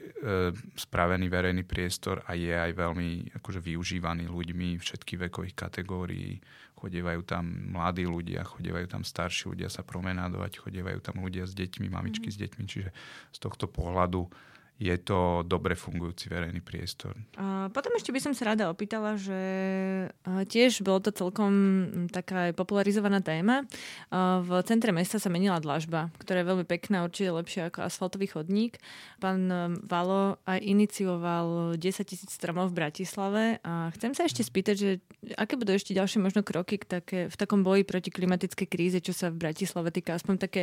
spravený verejný priestor a je aj veľmi akože využívaný ľuďmi všetkých vekových kategórií. Chodievajú tam mladí ľudia, chodievajú tam starší ľudia sa promenádovať, chodievajú tam ľudia s deťmi, mamičky mm. s deťmi, čiže z tohto pohľadu je to dobre fungujúci verejný priestor. A potom ešte by som sa rada opýtala, že tiež bolo to celkom taká popularizovaná téma. V centre mesta sa menila dlažba, ktorá je veľmi pekná, určite lepšia ako asfaltový chodník. Pán Valo aj inicioval 10 tisíc stromov v Bratislave a chcem sa ešte spýtať, že aké budú ešte ďalšie možno kroky k také, v takom boji proti klimatickej kríze, čo sa v Bratislave týka, aspoň také,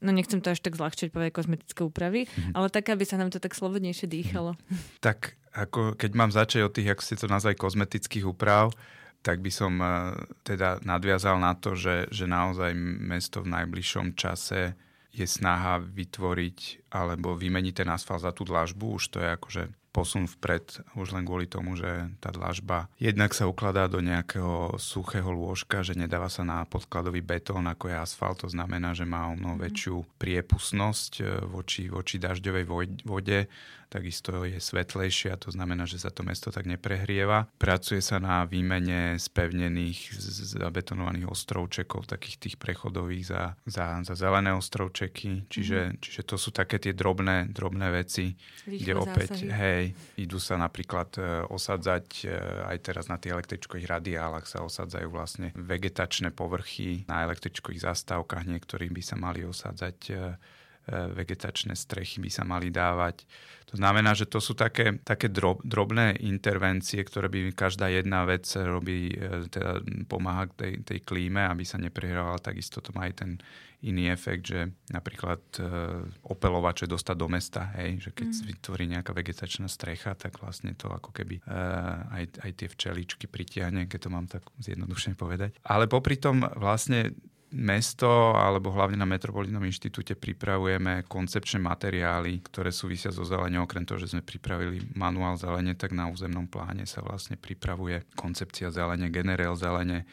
no nechcem to až tak zľahčiť povedať kozmetické úpravy, mm-hmm. ale tak, aby sa nám to tak slobodnejšie dýchalo. Tak ako keď mám začať od tých, ako ste to nazvali, kozmetických úprav, tak by som uh, teda nadviazal na to, že, že naozaj mesto v najbližšom čase je snaha vytvoriť alebo vymeniť ten asfalt za tú dlažbu. Už to je akože posun vpred už len kvôli tomu, že tá dlažba jednak sa ukladá do nejakého suchého lôžka, že nedáva sa na podkladový betón ako je asfalt, to znamená, že má o mnoho mhm. väčšiu priepustnosť e, voči, voči dažďovej vode takisto je svetlejšia, to znamená, že sa to mesto tak neprehrieva. Pracuje sa na výmene spevnených zabetonovaných ostrovčekov, takých tých prechodových za, za, za zelené ostrovčeky, čiže, mm. čiže to sú také tie drobné, drobné veci, Rýchle kde opäť, zásahy. hej, idú sa napríklad e, osadzať, e, aj teraz na tých električkových radiálach sa osadzajú vlastne vegetačné povrchy na električkových zastávkach, niektorým by sa mali osadzať E, vegetačné strechy by sa mali dávať. To znamená, že to sú také, také drob, drobné intervencie, ktoré by každá jedna vec robí, e, teda pomáha tej, tej klíme, aby sa neprehrávala. Takisto to má aj ten iný efekt, že napríklad e, opelovače dostať do mesta, hej, že keď mm. vytvorí nejaká vegetačná strecha, tak vlastne to ako keby e, aj, aj tie včeličky pritiahne, keď to mám tak zjednodušene povedať. Ale popri tom vlastne mesto alebo hlavne na Metropolitnom inštitúte pripravujeme koncepčné materiály, ktoré súvisia so zelenou. Okrem toho, že sme pripravili manuál zelene, tak na územnom pláne sa vlastne pripravuje koncepcia zelene, generál zelene.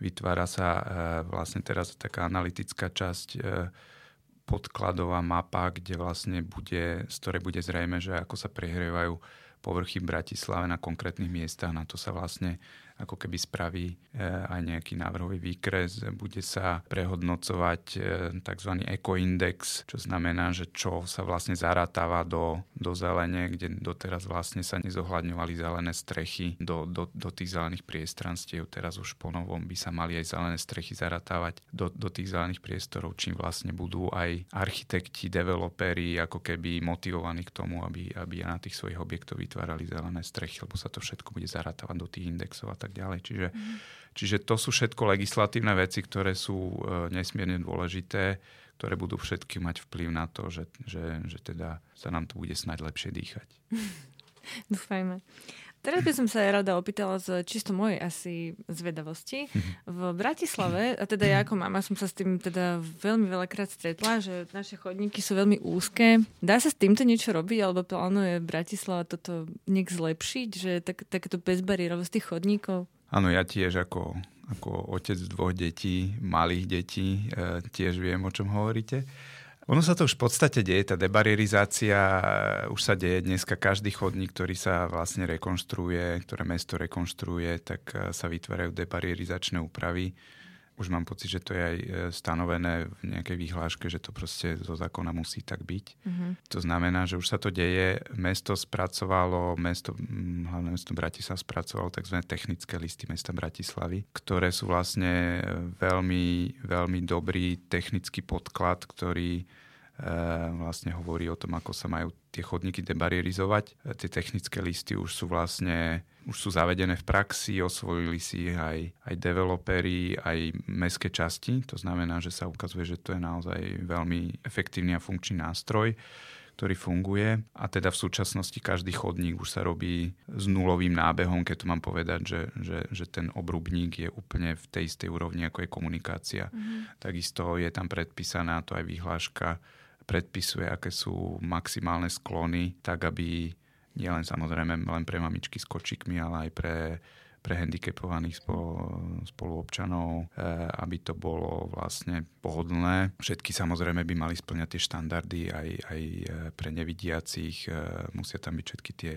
Vytvára sa e, vlastne teraz taká analytická časť e, podkladová mapa, kde vlastne bude, z ktorej bude zrejme, že ako sa prehrievajú povrchy Bratislave na konkrétnych miestach. Na to sa vlastne ako keby spraví e, aj nejaký návrhový výkres, bude sa prehodnocovať e, tzv. ekoindex, čo znamená, že čo sa vlastne zaratáva do, do zelene, kde doteraz vlastne sa nezohľadňovali zelené strechy do, do, do tých zelených priestranstiev. Teraz už po novom by sa mali aj zelené strechy zaratávať do, do tých zelených priestorov, čím vlastne budú aj architekti, developeri ako keby motivovaní k tomu, aby, aby na tých svojich objektoch vytvárali zelené strechy, lebo sa to všetko bude zaratávať do tých indexov a tak tak ďalej. Čiže, mm. čiže to sú všetko legislatívne veci, ktoré sú e, nesmierne dôležité, ktoré budú všetky mať vplyv na to, že, že, že teda sa nám tu bude snať lepšie dýchať. Dúfajme. Teraz by som sa rada opýtala z čisto mojej asi zvedavosti. V Bratislave, a teda ja ako mama som sa s tým teda veľmi veľakrát stretla, že naše chodníky sú veľmi úzke. Dá sa s týmto niečo robiť, alebo plánuje Bratislava toto nejak zlepšiť, že tak, takéto bezbariérovosť tých chodníkov? Áno, ja tiež ako, ako otec dvoch detí, malých detí, e, tiež viem, o čom hovoríte. Ono sa to už v podstate deje, tá debarerizácia už sa deje dneska. Každý chodník, ktorý sa vlastne rekonštruuje, ktoré mesto rekonštruuje, tak eh, sa vytvárajú debarierizačné úpravy už mám pocit, že to je aj e, stanovené v nejakej výhláške, že to proste zo zákona musí tak byť. Mm-hmm. To znamená, že už sa to deje. Mesto spracovalo, mesto, hlavné mesto Bratislava spracovalo tzv. technické listy mesta Bratislavy, ktoré sú vlastne veľmi, veľmi dobrý technický podklad, ktorý Eh, vlastne hovorí o tom, ako sa majú tie chodníky debarierizovať. Eh, tie technické listy už sú vlastne už sú zavedené v praxi, osvojili si ich aj, aj developeri, aj mestské časti. To znamená, že sa ukazuje, že to je naozaj veľmi efektívny a funkčný nástroj ktorý funguje a teda v súčasnosti každý chodník už sa robí s nulovým nábehom, keď to mám povedať, že, že, že ten obrubník je úplne v tej istej úrovni, ako je komunikácia. Mm-hmm. Takisto je tam predpísaná to aj vyhláška predpisuje, aké sú maximálne sklony, tak aby nielen samozrejme len pre mamičky s kočikmi, ale aj pre pre handicapovaných spoluobčanov, eh, aby to bolo vlastne pohodlné. Všetky samozrejme by mali splňať tie štandardy aj, aj eh, pre nevidiacich, eh, musia tam byť všetky tie,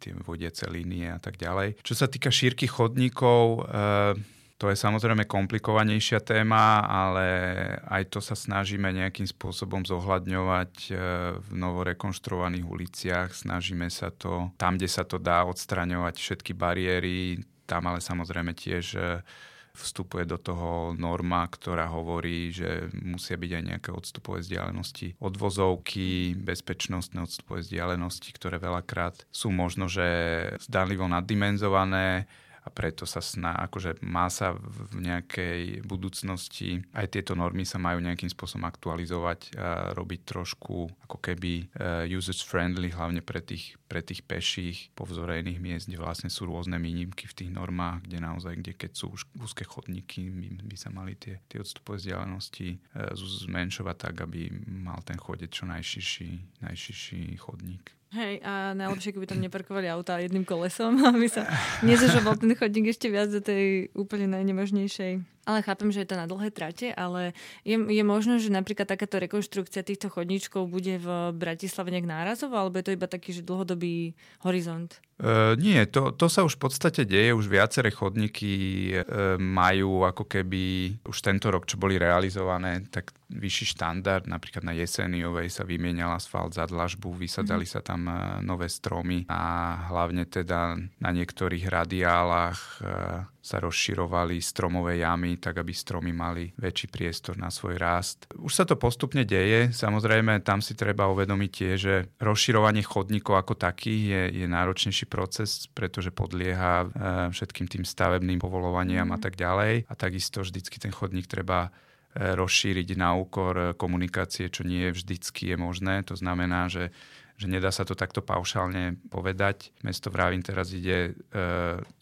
tie vodiace línie a tak ďalej. Čo sa týka šírky chodníkov, to je samozrejme komplikovanejšia téma, ale aj to sa snažíme nejakým spôsobom zohľadňovať e, v novorekonštruovaných uliciach. Snažíme sa to tam, kde sa to dá, odstraňovať všetky bariéry. Tam ale samozrejme tiež e, vstupuje do toho norma, ktorá hovorí, že musia byť aj nejaké odstupové vzdialenosti od vozovky, bezpečnostné odstupové vzdialenosti, ktoré veľakrát sú možno, že zdanlivo naddimenzované a preto sa sná, akože má sa v nejakej budúcnosti, aj tieto normy sa majú nejakým spôsobom aktualizovať a robiť trošku ako keby uh, users-friendly, hlavne pre tých, pre tých peších po vzore iných miest, kde vlastne sú rôzne výnimky v tých normách, kde naozaj, kde keď sú úzke chodníky, by, by sa mali tie, tie odstupové vzdialenosti uh, zmenšovať tak, aby mal ten chodec čo najširší, najširší chodník. Hej, a najlepšie, keby tam neparkovali auta jedným kolesom, aby sa nezažoval ten chodník ešte viac do tej úplne najnemožnejšej ale chápem, že je to na dlhé trate, ale je, je možno, že napríklad takáto rekonštrukcia týchto chodníčkov bude v Bratislave nejak nárazovo, alebo je to iba taký, že dlhodobý horizont? Uh, nie, to, to sa už v podstate deje, už viaceré chodníky uh, majú ako keby už tento rok, čo boli realizované, tak vyšší štandard, napríklad na Jeseniovej sa vymienial asfalt za dlažbu, vysadali mm-hmm. sa tam uh, nové stromy a hlavne teda na niektorých radiálach sa rozširovali stromové jamy, tak aby stromy mali väčší priestor na svoj rast. Už sa to postupne deje, samozrejme tam si treba uvedomiť tie, že rozširovanie chodníkov ako taký je, je náročnejší proces, pretože podlieha e, všetkým tým stavebným povolovaniam mm. a tak ďalej. A takisto vždycky ten chodník treba e, rozšíriť na úkor komunikácie, čo nie je vždycky je možné. To znamená, že že nedá sa to takto paušálne povedať. Mesto Vrávin teraz ide e,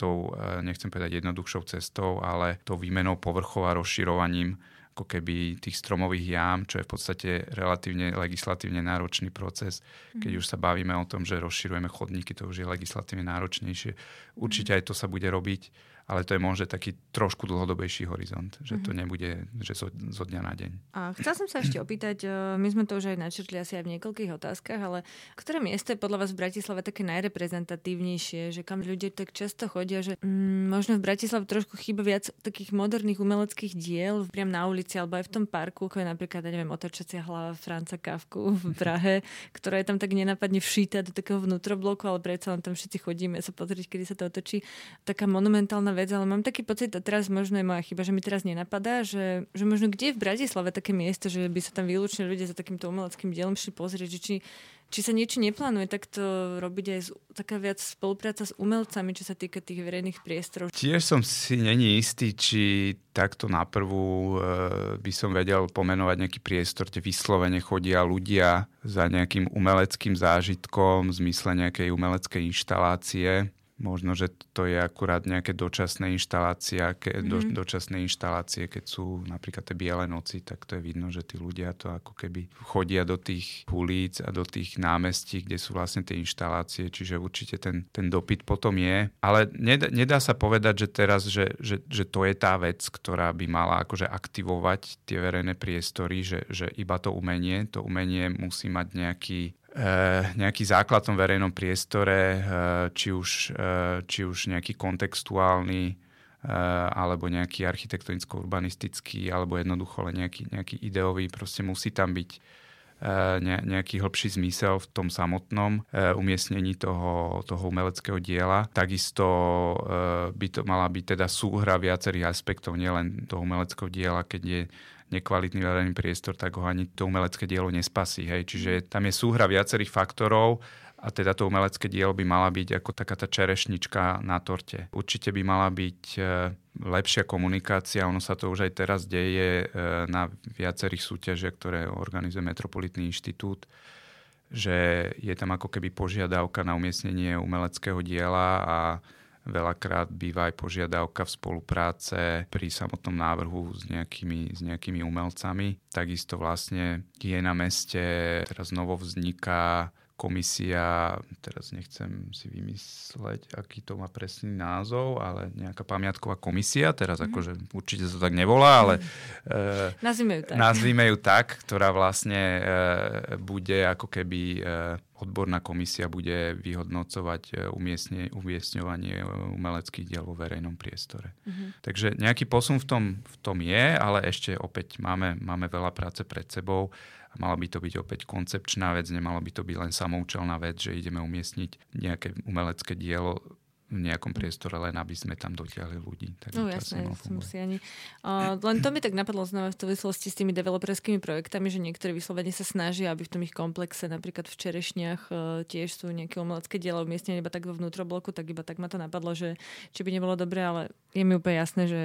tou, e, nechcem povedať jednoduchšou cestou, ale tou výmenou povrchov a rozširovaním ako keby tých stromových jám, čo je v podstate relatívne legislatívne náročný proces. Keď mm. už sa bavíme o tom, že rozširujeme chodníky, to už je legislatívne náročnejšie. Určite aj to sa bude robiť ale to je možno taký trošku dlhodobejší horizont, že to mhm. nebude že zo, zo dňa na deň. A chcel som sa ešte opýtať, e, my sme to už aj načrtli asi aj v niekoľkých otázkach, ale ktoré miesto je podľa vás v Bratislave také najreprezentatívnejšie, že kam ľudia tak často chodia, že mm, možno v Bratislave trošku chýba viac takých moderných umeleckých diel priam na ulici alebo aj v tom parku, ako je napríklad, ja neviem, otočacia hlava Franca Kavku v Prahe, ktorá je tam tak nenapadne všíta do takého vnútrobloku, ale predsa len tam všetci chodíme sa pozrieť, kedy sa to otočí. Taká monumentálna vec, ale mám taký pocit, a teraz možno je moja chyba, že mi teraz nenapadá, že, že možno kde je v Bratislave také miesto, že by sa tam výlučne ľudia za takýmto umeleckým dielom šli pozrieť, že či, či sa niečo neplánuje takto robiť aj z, taká viac spolupráca s umelcami, čo sa týka tých verejných priestorov. Tiež som si není istý, či takto na prvú e, by som vedel pomenovať nejaký priestor, kde vyslovene chodia ľudia za nejakým umeleckým zážitkom v zmysle nejakej umeleckej inštalácie Možno, že to je akurát nejaké dočasné inštalácie, mm-hmm. do, Mhm. dočasné inštalácie, keď sú napríklad tie biele noci, tak to je vidno, že tí ľudia to ako keby chodia do tých ulic a do tých námestí, kde sú vlastne tie inštalácie, čiže určite ten, ten dopyt potom je. Ale nedá, nedá sa povedať, že teraz, že, že, že to je tá vec, ktorá by mala akože aktivovať tie verejné priestory, že, že iba to umenie, to umenie musí mať nejaký nejaký základ v tom verejnom priestore, eh, či už, eh, či už nejaký kontextuálny, alebo nejaký architektonicko-urbanistický, alebo jednoducho len nejaký, nejaký ideový, proste musí tam byť nejaký hĺbší zmysel v tom samotnom umiestnení toho, toho umeleckého diela. Takisto by to mala byť teda súhra viacerých aspektov, nielen toho umeleckého diela, keď je nekvalitný verejný priestor, tak ho ani to umelecké dielo nespasí. Hej. Čiže tam je súhra viacerých faktorov a teda to umelecké dielo by mala byť ako taká tá čerešnička na torte. Určite by mala byť e, lepšia komunikácia, ono sa to už aj teraz deje e, na viacerých súťažiach, ktoré organizuje Metropolitný inštitút, že je tam ako keby požiadavka na umiestnenie umeleckého diela a Veľakrát býva aj požiadavka v spolupráce pri samotnom návrhu s nejakými, s nejakými umelcami. Takisto vlastne je na meste, teraz novo vzniká komisia, teraz nechcem si vymysleť, aký to má presný názov, ale nejaká pamiatková komisia, teraz mm. akože určite sa tak nevolá, ale mm. e, nazvime ju tak. Nazvime ju tak, ktorá vlastne e, bude ako keby e, odborná komisia bude vyhodnocovať umiestne, umiestňovanie umeleckých diel vo verejnom priestore. Mm-hmm. Takže nejaký posun v tom, v tom je, ale ešte opäť máme, máme veľa práce pred sebou Mala by to byť opäť koncepčná vec, nemalo by to byť len samoučelná vec, že ideme umiestniť nejaké umelecké dielo v nejakom priestore, len aby sme tam dotiahli ľudí. Tak no jasné, som si ani... Uh, len to mi tak napadlo znova v súvislosti s tými developerskými projektami, že niektoré vyslovene sa snažia, aby v tom ich komplexe, napríklad v Čerešniach uh, tiež sú nejaké umelecké diela umiestnené iba tak vo vnútrobloku, tak iba tak ma to napadlo, že či by nebolo dobré, ale je mi úplne jasné, že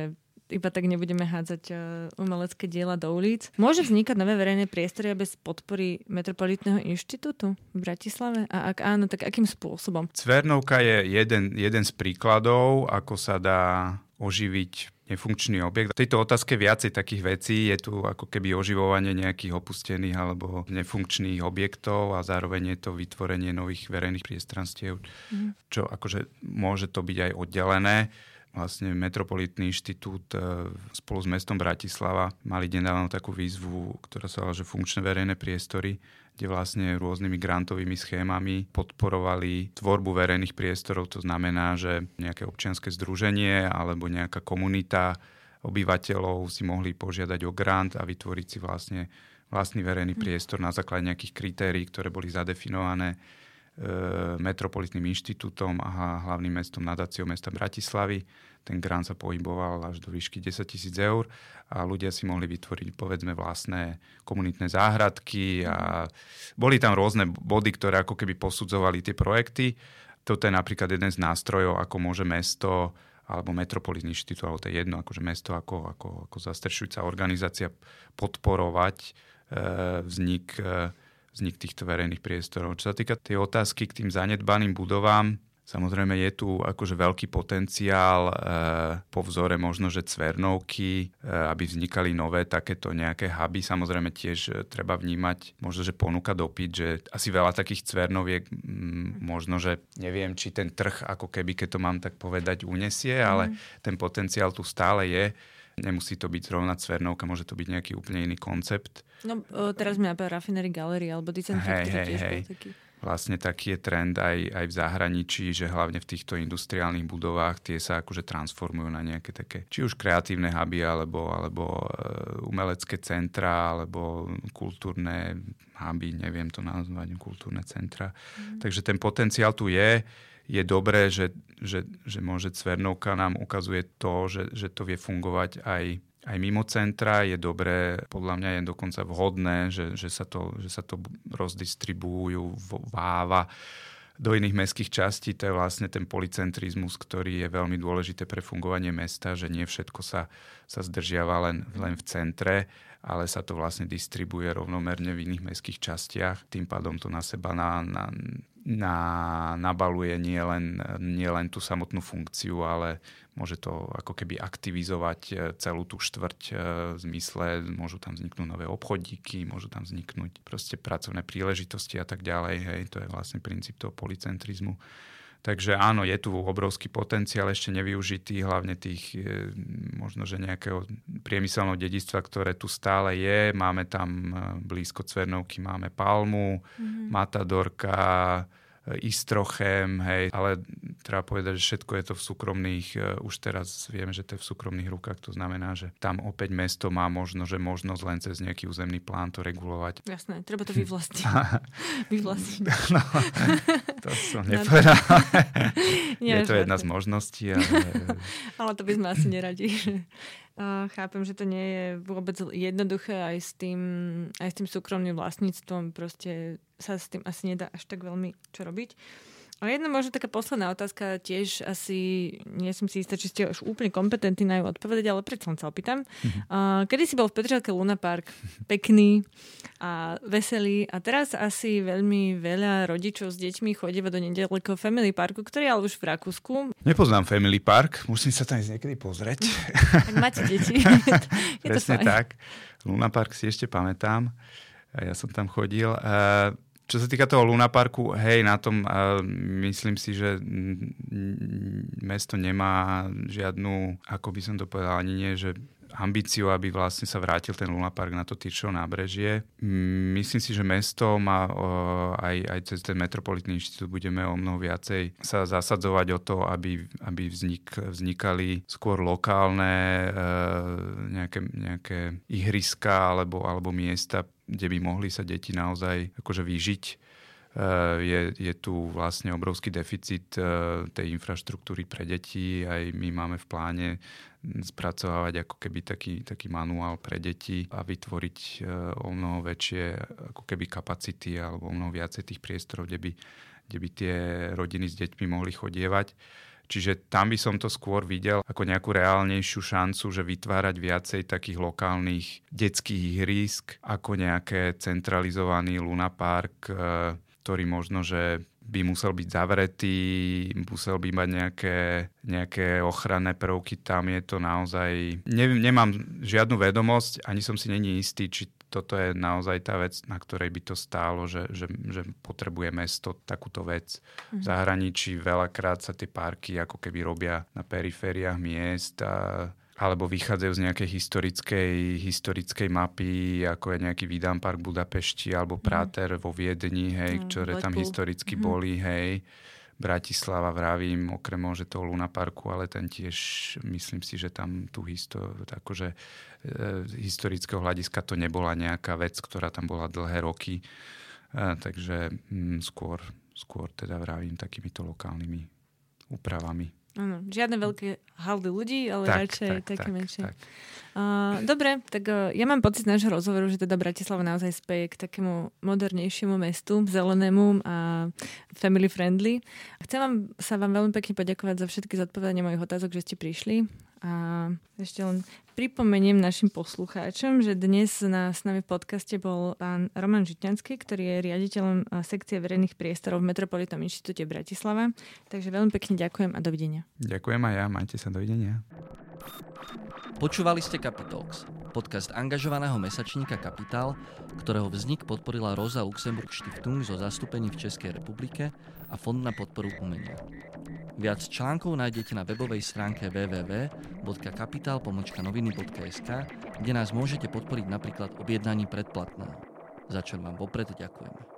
iba tak nebudeme hádzať uh, umelecké diela do ulic. Môže vznikať nové verejné priestory bez podpory Metropolitného inštitútu v Bratislave? A ak áno, tak akým spôsobom? Cvernovka je jeden, jeden z príkladov, ako sa dá oživiť nefunkčný objekt. V tejto otázke viacej takých vecí. Je tu ako keby oživovanie nejakých opustených alebo nefunkčných objektov a zároveň je to vytvorenie nových verejných priestranstiev, mm. čo akože môže to byť aj oddelené vlastne Metropolitný inštitút e, spolu s mestom Bratislava mali nedávno takú výzvu, ktorá sa volá, že funkčné verejné priestory, kde vlastne rôznymi grantovými schémami podporovali tvorbu verejných priestorov. To znamená, že nejaké občianske združenie alebo nejaká komunita obyvateľov si mohli požiadať o grant a vytvoriť si vlastne vlastný verejný hm. priestor na základe nejakých kritérií, ktoré boli zadefinované Metropolitným inštitútom a hlavným mestom nadáciou mesta Bratislavy. Ten grant sa pohyboval až do výšky 10 tisíc eur a ľudia si mohli vytvoriť povedzme vlastné komunitné záhradky a boli tam rôzne body, ktoré ako keby posudzovali tie projekty. Toto je napríklad jeden z nástrojov, ako môže mesto alebo Metropolitný inštitút, alebo to je jedno, akože mesto ako, ako, ako zastrešujúca organizácia podporovať e, vznik e, vznik týchto verejných priestorov. Čo sa týka tej otázky k tým zanedbaným budovám, Samozrejme je tu akože veľký potenciál e, po vzore možno, že cvernovky, e, aby vznikali nové takéto nejaké huby. Samozrejme tiež e, treba vnímať možno, že ponúka dopyt, že asi veľa takých cvernoviek m, možno, že neviem, či ten trh ako keby, keď to mám tak povedať, unesie, mm. ale ten potenciál tu stále je. Nemusí to byť zrovna cvernovka, môže to byť nejaký úplne iný koncept. No teraz mi napadá Raffinery Gallery alebo Design hej, hej, tiež hej. taký. Vlastne taký je trend aj, aj v zahraničí, že hlavne v týchto industriálnych budovách tie sa akože transformujú na nejaké také, či už kreatívne huby, alebo, alebo uh, umelecké centra, alebo kultúrne huby, neviem to nazvať, kultúrne centra. Mm. Takže ten potenciál tu je je dobré, že, že, že môže Cvernovka nám ukazuje to, že, že to vie fungovať aj, aj mimo centra. Je dobré, podľa mňa je dokonca vhodné, že, že, sa, to, že sa to rozdistribujú váva do iných mestských častí. To je vlastne ten policentrizmus, ktorý je veľmi dôležité pre fungovanie mesta, že nie všetko sa, sa zdržiava len, len v centre, ale sa to vlastne distribuje rovnomerne v iných mestských častiach. Tým pádom to na seba na, na na, nabaluje nielen nie len tú samotnú funkciu, ale môže to ako keby aktivizovať e, celú tú štvrť e, v zmysle, môžu tam vzniknúť nové obchodíky, môžu tam vzniknúť proste pracovné príležitosti a tak ďalej. Hej, to je vlastne princíp toho policentrizmu. Takže áno, je tu obrovský potenciál ešte nevyužitý, hlavne tých e, možno, že nejakého priemyselného dedistva, ktoré tu stále je. Máme tam blízko Cvernovky, máme Palmu, mm-hmm. Matadorka, Istrochem, hej, ale treba povedať, že všetko je to v súkromných, e, už teraz vieme, že to je v súkromných rukách, to znamená, že tam opäť mesto má možno, že možnosť len cez nejaký územný plán to regulovať. Jasné, treba to vyvlastniť. vyvlastniť. No, to som nepovedal. Je to jedna z možností. Ale... ale to by sme asi neradi. Chápem, že to nie je vôbec jednoduché aj s tým, aj s tým súkromným vlastníctvom. Proste sa s tým asi nedá až tak veľmi čo robiť. A jedna možno taká posledná otázka, tiež asi, nie som si istá, či ste už úplne kompetentní na ju odpovedať, ale predsa sa opýtam. Mm-hmm. Uh, kedy si bol v Petržalke Luna Park, pekný a veselý a teraz asi veľmi veľa rodičov s deťmi chodíva do nedalekého Family Parku, ktorý je ale už v Rakúsku. Nepoznám Family Park, musím sa tam ísť niekedy pozrieť. tak máte deti. je Presne tak. Luna Park si ešte pamätám. Ja som tam chodil. Uh, čo sa týka toho Luna Parku, hej, na tom uh, myslím si, že mesto nemá žiadnu, ako by som to povedal, ani nie, že ambíciu, aby vlastne sa vrátil ten Luna Park na to Tyrčovo nábrežie. Myslím si, že mesto má aj, aj cez ten Metropolitný inštitút budeme o mnoho viacej sa zasadzovať o to, aby, aby vznik, vznikali skôr lokálne e, nejaké, nejaké ihriska alebo, alebo miesta, kde by mohli sa deti naozaj akože vyžiť. Uh, je, je tu vlastne obrovský deficit uh, tej infraštruktúry pre deti. Aj my máme v pláne spracovávať ako keby taký, taký manuál pre deti a vytvoriť uh, o mnoho väčšie ako keby kapacity alebo o mnoho viacej tých priestorov, kde by, kde by tie rodiny s deťmi mohli chodievať. Čiže tam by som to skôr videl ako nejakú reálnejšiu šancu, že vytvárať viacej takých lokálnych detských ihrísk, ako nejaké centralizovaný lunapark, e, ktorý možno, že by musel byť zavretý, musel by mať nejaké, nejaké ochranné prvky, tam je to naozaj... Neviem, nemám žiadnu vedomosť, ani som si není istý, či toto je naozaj tá vec, na ktorej by to stálo, že, že, že potrebuje mesto takúto vec. V mhm. zahraničí veľakrát sa tie parky ako keby robia na perifériách miest a alebo vychádzajú z nejakej historickej, historickej mapy, ako je nejaký Vidam Park v Budapešti alebo mhm. Práter mm. vo Viedni, hej, mm, ktoré tam historicky mm. boli, hej. Bratislava, vravím, okrem že toho Luna Parku, ale ten tiež, myslím si, že tam tú históriu, akože e, historického hľadiska to nebola nejaká vec, ktorá tam bola dlhé roky. E, takže mm, skôr, skôr teda vravím takýmito lokálnymi úpravami. Ano, žiadne veľké haldy ľudí, ale tak, radšej tak, také tak, menšie. Tak. Uh, dobre, tak uh, ja mám pocit z nášho rozhovoru, že teda Bratislava naozaj speje k takému modernejšiemu mestu, zelenému a family friendly. Chcem vám, sa vám veľmi pekne poďakovať za všetky zodpovedania mojich otázok, že ste prišli. A ešte len pripomeniem našim poslucháčom, že dnes na, s nami v podcaste bol pán Roman Žitňanský, ktorý je riaditeľom sekcie verejných priestorov v Metropolitnom inštitúte Bratislava. Takže veľmi pekne ďakujem a dovidenia. Ďakujem aj ja, majte sa, dovidenia. Počúvali ste Capitalx, podcast angažovaného mesačníka Kapitál, ktorého vznik podporila Rosa Luxemburg Stiftung zo zastúpení v Českej republike a Fond na podporu umenia. Viac článkov nájdete na webovej stránke www.kapital.noviny.sk, kde nás môžete podporiť napríklad objednaním predplatného, za čo vám vopred ďakujeme.